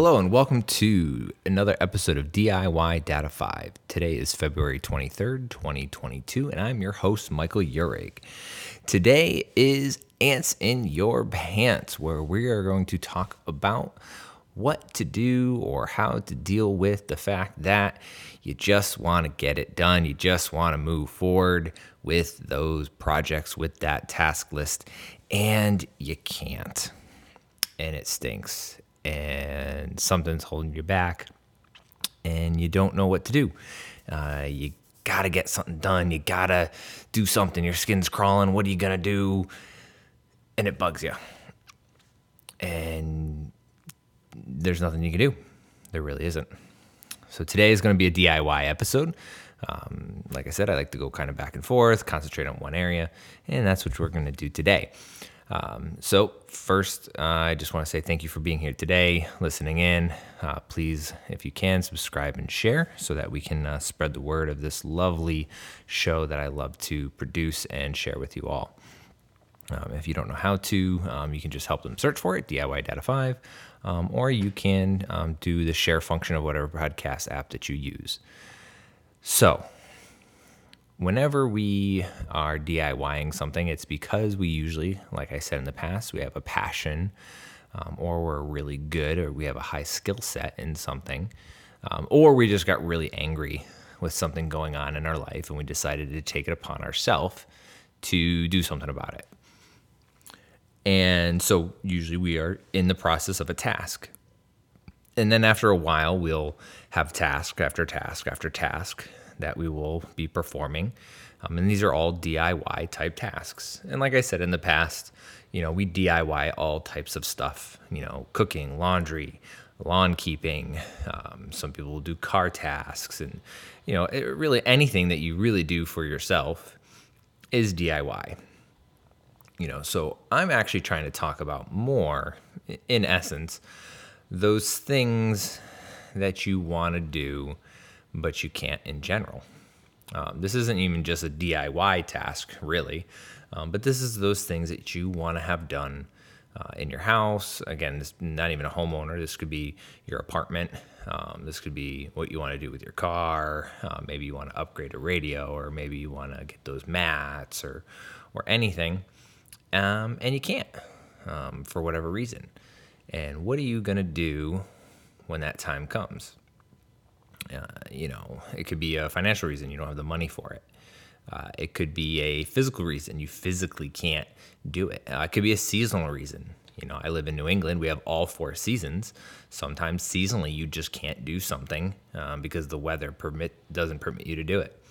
Hello and welcome to another episode of DIY Data 5. Today is February 23rd, 2022, and I'm your host, Michael Urig. Today is Ants in Your Pants, where we are going to talk about what to do or how to deal with the fact that you just want to get it done. You just want to move forward with those projects, with that task list, and you can't. And it stinks and something's holding you back and you don't know what to do. Uh, you got to get something done. You got to do something. Your skin's crawling. What are you going to do? And it bugs you. And there's nothing you can do. There really isn't. So today is going to be a DIY episode. Um, like I said, I like to go kind of back and forth, concentrate on one area, and that's what we're going to do today. Um, so, first, uh, I just want to say thank you for being here today, listening in. Uh, please, if you can, subscribe and share so that we can uh, spread the word of this lovely show that I love to produce and share with you all. Um, if you don't know how to, um, you can just help them search for it, DIY Data 5, um, or you can um, do the share function of whatever podcast app that you use. So, whenever we are DIYing something, it's because we usually, like I said in the past, we have a passion um, or we're really good or we have a high skill set in something, um, or we just got really angry with something going on in our life and we decided to take it upon ourselves to do something about it. And so usually we are in the process of a task. And then after a while, we'll have task after task after task that we will be performing. Um, and these are all DIY type tasks. And like I said in the past, you know, we DIY all types of stuff, you know, cooking, laundry, lawn keeping. Um, some people will do car tasks and, you know, it, really anything that you really do for yourself is DIY. You know, so I'm actually trying to talk about more, in essence, those things that you want to do but you can't in general. Um, this isn't even just a DIY task, really, um, but this is those things that you want to have done uh, in your house. Again, this not even a homeowner. This could be your apartment. Um, this could be what you want to do with your car. Uh, maybe you want to upgrade a radio, or maybe you want to get those mats, or or anything, um, and you can't um, for whatever reason. And what are you gonna do when that time comes? Uh, you know, it could be a financial reason you don't have the money for it. Uh, it could be a physical reason you physically can't do it. Uh, it could be a seasonal reason. You know, I live in New England. We have all four seasons. Sometimes seasonally, you just can't do something um, because the weather permit doesn't permit you to do it.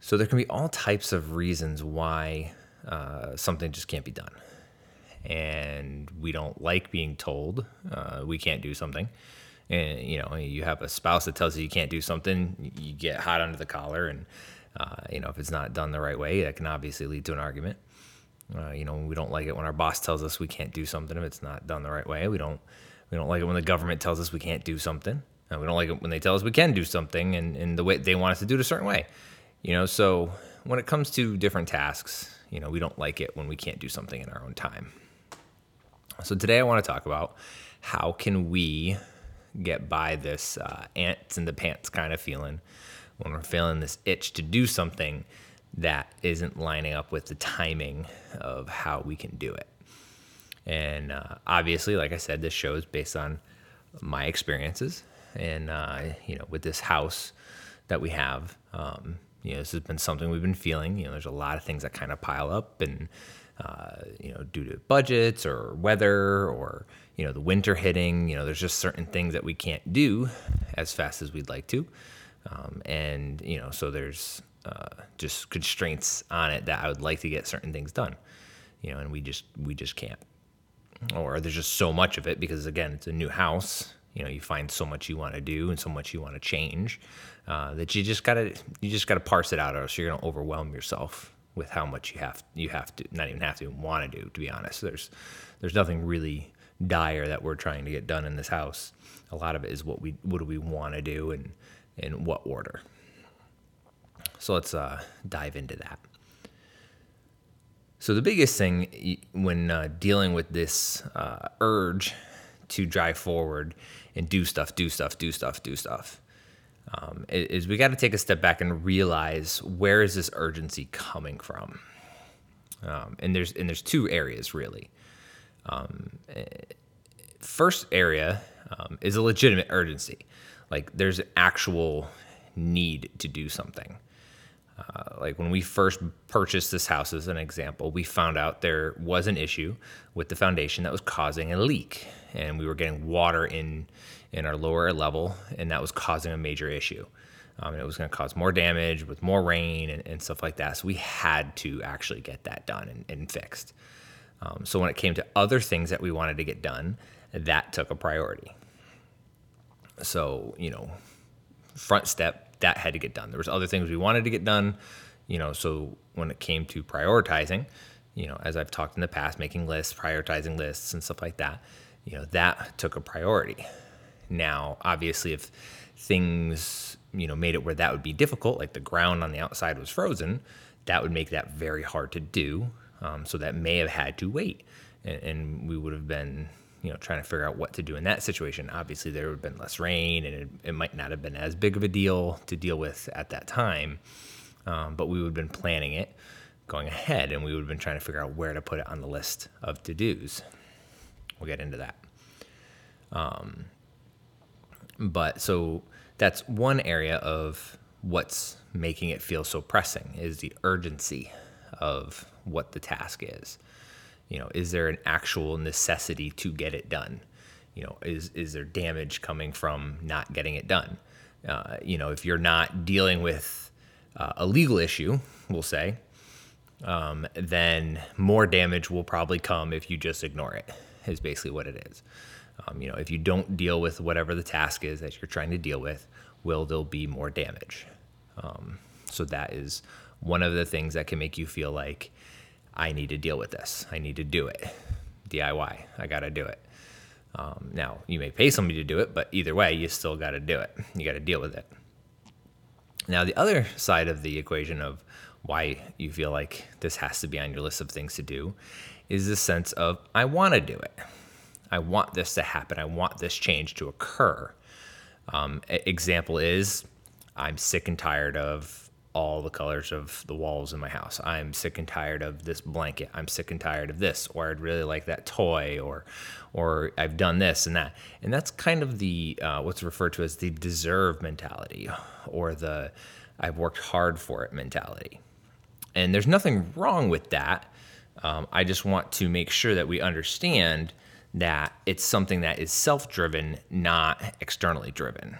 So there can be all types of reasons why uh, something just can't be done, and we don't like being told uh, we can't do something. And you know you have a spouse that tells you you can't do something you get hot under the collar and uh, you know if it's not done the right way that can obviously lead to an argument. Uh, you know we don't like it when our boss tells us we can't do something if it's not done the right way. We don't we don't like it when the government tells us we can't do something. And we don't like it when they tell us we can do something and, and the way they want us to do it a certain way. You know so when it comes to different tasks you know we don't like it when we can't do something in our own time so today i want to talk about how can we get by this uh, ants in the pants kind of feeling when we're feeling this itch to do something that isn't lining up with the timing of how we can do it. And uh, obviously, like I said, this show is based on my experiences. And, uh, you know, with this house that we have, um, you know, this has been something we've been feeling. You know, there's a lot of things that kind of pile up and, uh, you know, due to budgets or weather or, you know, the winter hitting, you know, there's just certain things that we can't do as fast as we'd like to. Um, and, you know, so there's uh, just constraints on it that I would like to get certain things done, you know, and we just, we just can't. Or there's just so much of it because, again, it's a new house. You know, you find so much you want to do and so much you want to change uh, that you just gotta, you just gotta parse it out, or else you're gonna overwhelm yourself with how much you have, you have to, not even have to, want to do. To be honest, there's, there's nothing really dire that we're trying to get done in this house. A lot of it is what we what do we want to do and in what order. So let's uh, dive into that. So the biggest thing when uh, dealing with this uh, urge to drive forward and do stuff, do stuff, do stuff, do stuff. Um, is we got to take a step back and realize where is this urgency coming from? Um, and there's and there's two areas really. Um, first area um, is a legitimate urgency, like there's an actual need to do something. Uh, like when we first purchased this house, as an example, we found out there was an issue with the foundation that was causing a leak, and we were getting water in in our lower level, and that was causing a major issue. Um, and it was going to cause more damage with more rain and, and, stuff like that. So we had to actually get that done and, and fixed. Um, so when it came to other things that we wanted to get done, that took a priority. So you know, front step that had to get done. There was other things we wanted to get done, you know. So when it came to prioritizing, you know, as I've talked in the past, making lists, prioritizing lists, and stuff like that, you know, that took a priority. Now, obviously, if things you know made it where that would be difficult, like the ground on the outside was frozen, that would make that very hard to do. Um, so that may have had to wait, and, and we would have been you know trying to figure out what to do in that situation. Obviously there would have been less rain and it, it might not have been as big of a deal to deal with at that time. Um, but we would have been planning it going ahead and we would have been trying to figure out where to put it on the list of to-dos. We'll get into that. Um, but so that's one area of what's making it feel so pressing is the urgency of what the task is you know, is there an actual necessity to get it done? You know, is is there damage coming from not getting it done? Uh, you know, if you're not dealing with uh, a legal issue, we'll say, um, then more damage will probably come if you just ignore it. Is basically what it is. Um, you know, if you don't deal with whatever the task is that you're trying to deal with, will there be more damage? Um, so that is one of the things that can make you feel like I need to deal with this. I need to do it. DIY. I got to do it. Um, now, you may pay somebody to do it, but either way, you still got to do it. You got to deal with it. Now, the other side of the equation of why you feel like this has to be on your list of things to do is the sense of, I want to do it. I want this to happen. I want this change to occur. Um, example is, I'm sick and tired of all the colors of the walls in my house. I'm sick and tired of this blanket. I'm sick and tired of this, or I'd really like that toy, or, or I've done this and that. And that's kind of the uh, what's referred to as the deserve mentality, or the I've worked hard for it mentality. And there's nothing wrong with that. Um, I just want to make sure that we understand that it's something that is self-driven, not externally driven.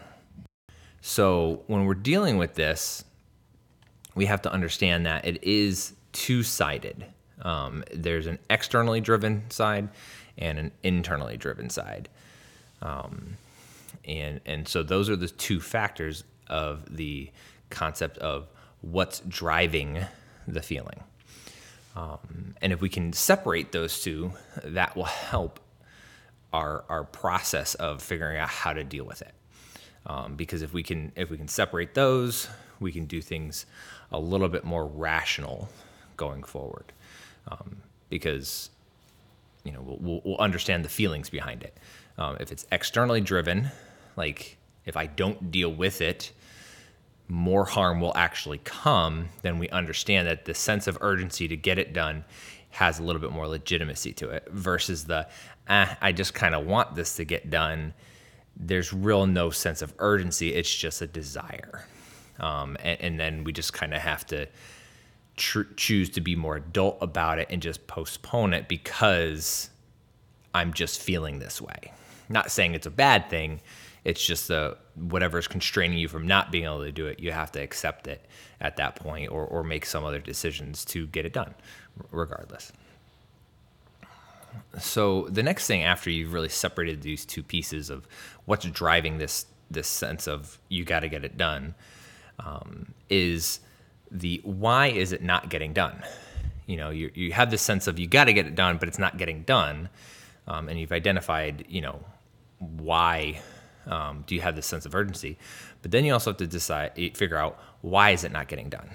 So when we're dealing with this, we have to understand that it is two sided. Um, there's an externally driven side and an internally driven side. Um, and, and so those are the two factors of the concept of what's driving the feeling. Um, and if we can separate those two, that will help our, our process of figuring out how to deal with it. Um, because if we can if we can separate those, we can do things a little bit more rational going forward. Um, because you know we'll, we'll, understand the feelings behind it. Um, if it's externally driven like if i don't deal with it more harm will actually come then we understand that the sense of urgency to get it done has a little bit more legitimacy to it versus the eh, i just kind of want this to get done there's real no sense of urgency it's just a desire um, and, and, then we just kind of have to tr- choose to be more adult about it and just postpone it because I'm just feeling this way. Not saying it's a bad thing. It's just the whatever is constraining you from not being able to do it. You have to accept it at that point, or or make some other decisions to get it done, regardless. So the next thing after you've really separated these two pieces of what's driving this this sense of you got to get it done um, is the why is it not getting done? You know, you, you have this sense of you got to get it done, but it's not getting done. Um, and you've identified, you know, why um, do you have this sense of urgency? But then you also have to decide, figure out why is it not getting done?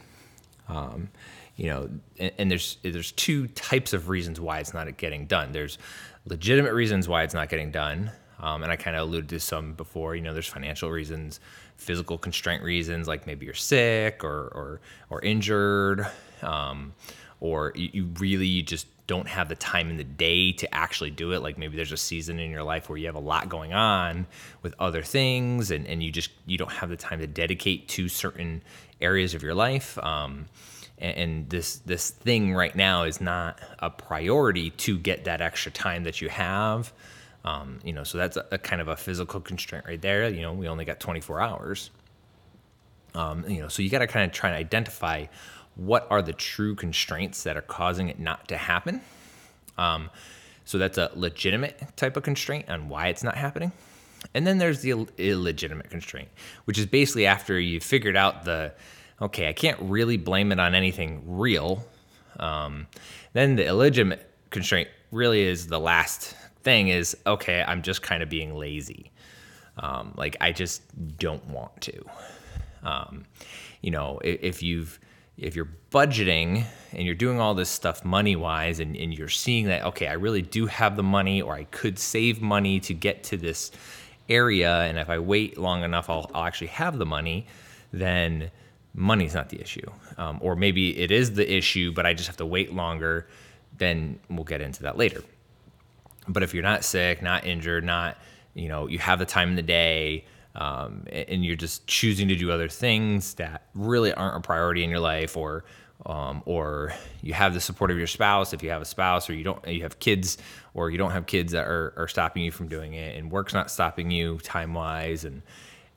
You know, and, and, there's there's two types of reasons why it's not getting done. There's legitimate reasons why it's not getting done. Um, and I kind of alluded to some before. You know, there's financial reasons, physical constraint reasons, like maybe you're sick or or or injured, um, or you, you really just don't have the time in the day to actually do it. Like maybe there's a season in your life where you have a lot going on with other things, and and you just you don't have the time to dedicate to certain areas of your life. Um, and this this thing right now is not a priority to get that extra time that you have um, you know, so that's a, a, kind of a physical constraint right there. You know, we only got 24 hours. Um, you know, so you got to kind of try and identify what are the true constraints that are causing it not to happen. Um, so that's a legitimate type of constraint on why it's not happening. And then there's the Ill- illegitimate constraint, which is basically after you've figured out the, okay, I can't really blame it on anything real. Um, then the illegitimate constraint really is the last thing is okay i'm just kind of being lazy um, like i just don't want to um, you know if, if, you've if you're budgeting and you're doing all this stuff money wise and, and you're seeing that okay i really do have the money or i could save money to get to this area and if i wait long enough i'll, I'll actually have the money then money's not the issue. Um, or maybe it is the issue but i just have to wait longer then we'll get into that later. But if you're not sick, not injured, not, you know, you have the time in the day, um, and you're just choosing to do other things that really aren't a priority in your life, or um, or you have the support of your spouse if you have a spouse, or you don't, you have kids, or you don't have kids that are, are stopping you from doing it, and work's not stopping you time wise, and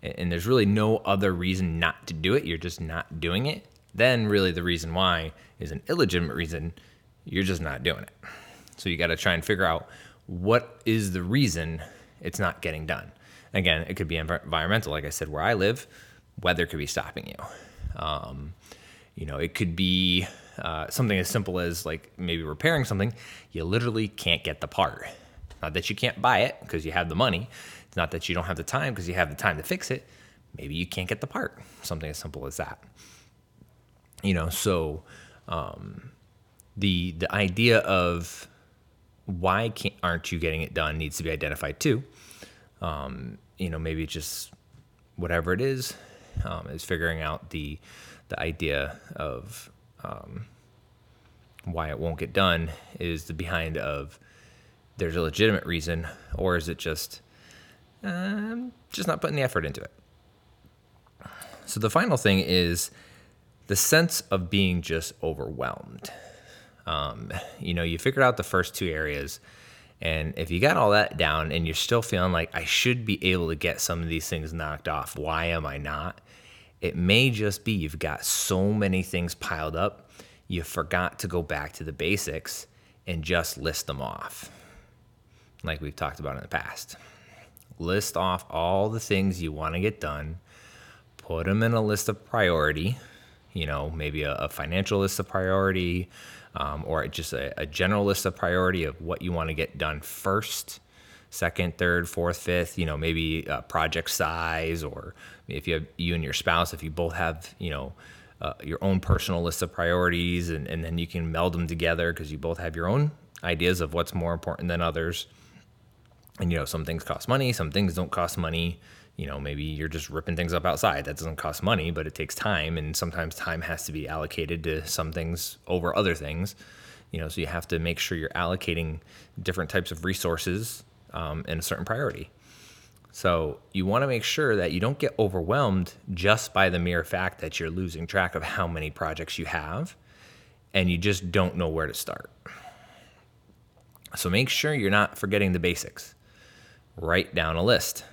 and there's really no other reason not to do it. You're just not doing it. Then really the reason why is an illegitimate reason. You're just not doing it. So you got to try and figure out what is the reason it's not getting done? Again, it could be environmental, like I said, where I live, weather could be stopping you. Um, you know, it could be uh, something as simple as like maybe repairing something. You literally can't get the part. Not that you can't buy it because you have the money. Not that you don't have the time because you have the time to fix it. Maybe you can't get the part. Something as simple as that. You know, so um, the the idea of why can't aren't you getting it done needs to be identified too. Um, you know, maybe just whatever it is, um, is figuring out the the idea of um, why it won't get done is the behind of there's a legitimate reason, or is it just um, just not putting the effort into it? So the final thing is the sense of being just overwhelmed. Um, you know, you figured out the first two areas. And if you got all that down and you're still feeling like I should be able to get some of these things knocked off, why am I not? It may just be you've got so many things piled up, you forgot to go back to the basics and just list them off, like we've talked about in the past. List off all the things you want to get done, put them in a list of priority, you know, maybe a, a financial list of priority, um, or just a, a, general list of priority of what you want to get done first, second, third, fourth, fifth. You know, maybe project size, or if you have you and your spouse, if you both have, you know. Uh, your own personal list of priorities, and, and then you can meld them together because you both have your own ideas of what's more important than others. And you know, some things cost money, some things don't cost money you know, maybe you're just ripping things up outside. That doesn't cost money, but it takes time, and sometimes time has to be allocated to some things over other things. You know, so you have to make sure you're allocating different types of resources um, in a certain priority. So you want to make sure that you don't get overwhelmed just by the mere fact that you're losing track of how many projects you have, and you just don't know where to start. So make sure you're not forgetting the basics. Write down a list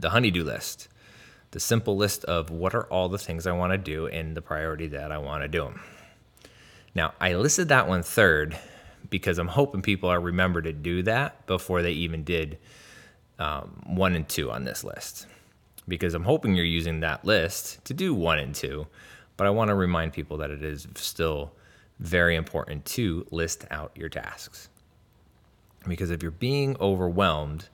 the honey-do list, the simple list of what are all the things I want to do and the priority that I want to do them. Now, I listed that one third because I'm hoping people are remember to do that before they even did um, one and two on this list. Because I'm hoping you're using that list to do one and two, but I want to remind people that it is still very important to list out your tasks. Because if you're being overwhelmed,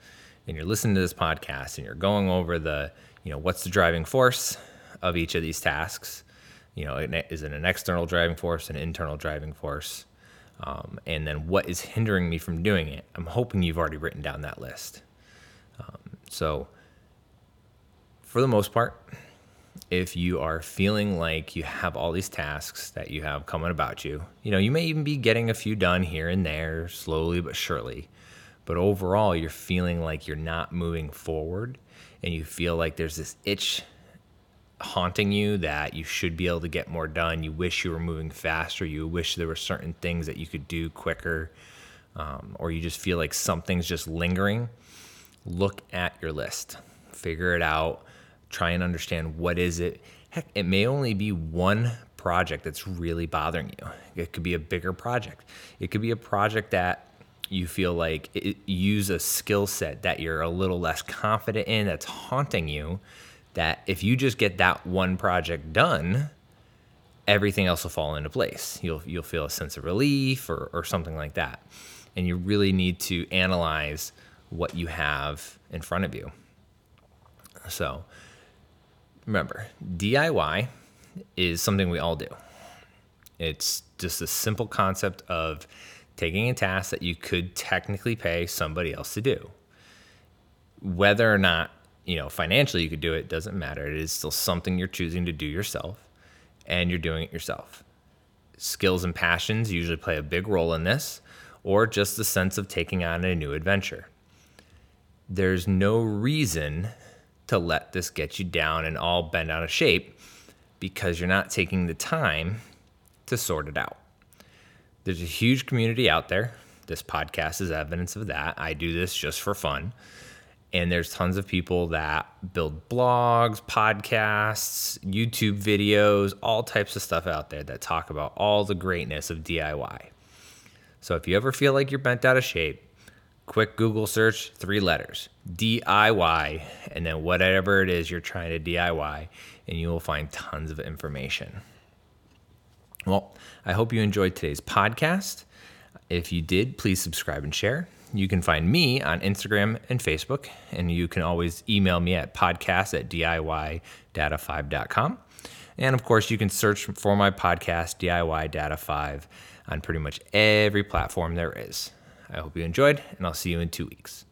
and you're listening to this podcast and you're going over the, you know, what's the driving force of each of these tasks? You know, is it an external driving force, an internal driving force? Um, and then what is hindering me from doing it? I'm hoping you've already written down that list. Um, so, for the most part, if you are feeling like you have all these tasks that you have coming about you, you know, you may even be getting a few done here and there, slowly but surely. But overall, you're feeling like you're not moving forward and you feel like there's this itch haunting you that you should be able to get more done. You wish you were moving faster. You wish there were certain things that you could do quicker, um, or you just feel like something's just lingering. Look at your list, figure it out, try and understand what is it. Heck, it may only be one project that's really bothering you. It could be a bigger project. It could be a project that you feel like it, use a skill set that you're a little less confident in that's haunting you that if you just get that one project done, everything else will fall into place. You'll you'll feel a sense of relief or, or something like that. And you really need to analyze what you have in front of you. So remember, DIY is something we all do. It's just a simple concept of taking a task that you could technically pay somebody else to do. Whether or not you know, financially you could do it, doesn't matter. It is still something you're choosing to do yourself and you're doing it yourself. Skills and passions usually play a big role in this, or just the sense of taking on a new adventure. There's no reason to let this get you down and all bent out of shape because you're not taking the time to sort it out. There's a huge community out there. This podcast is evidence of that. I do this just for fun and there's tons of people that build blogs, podcasts, YouTube videos, all types of stuff out there that talk about all the greatness of DIY. So if you ever feel like you're bent out of shape, quick Google search, three letters, DIY, and then whatever it is you're trying to DIY, and you will find tons of information. Well, I hope you enjoyed today's podcast. If you did, please subscribe and share. You can find me on Instagram and Facebook, and you can always email me at podcast at DIYdata5.com. And of course, you can search for my podcast, DIY Data 5, on pretty much every platform there is. I hope you enjoyed, and I'll see you in two weeks.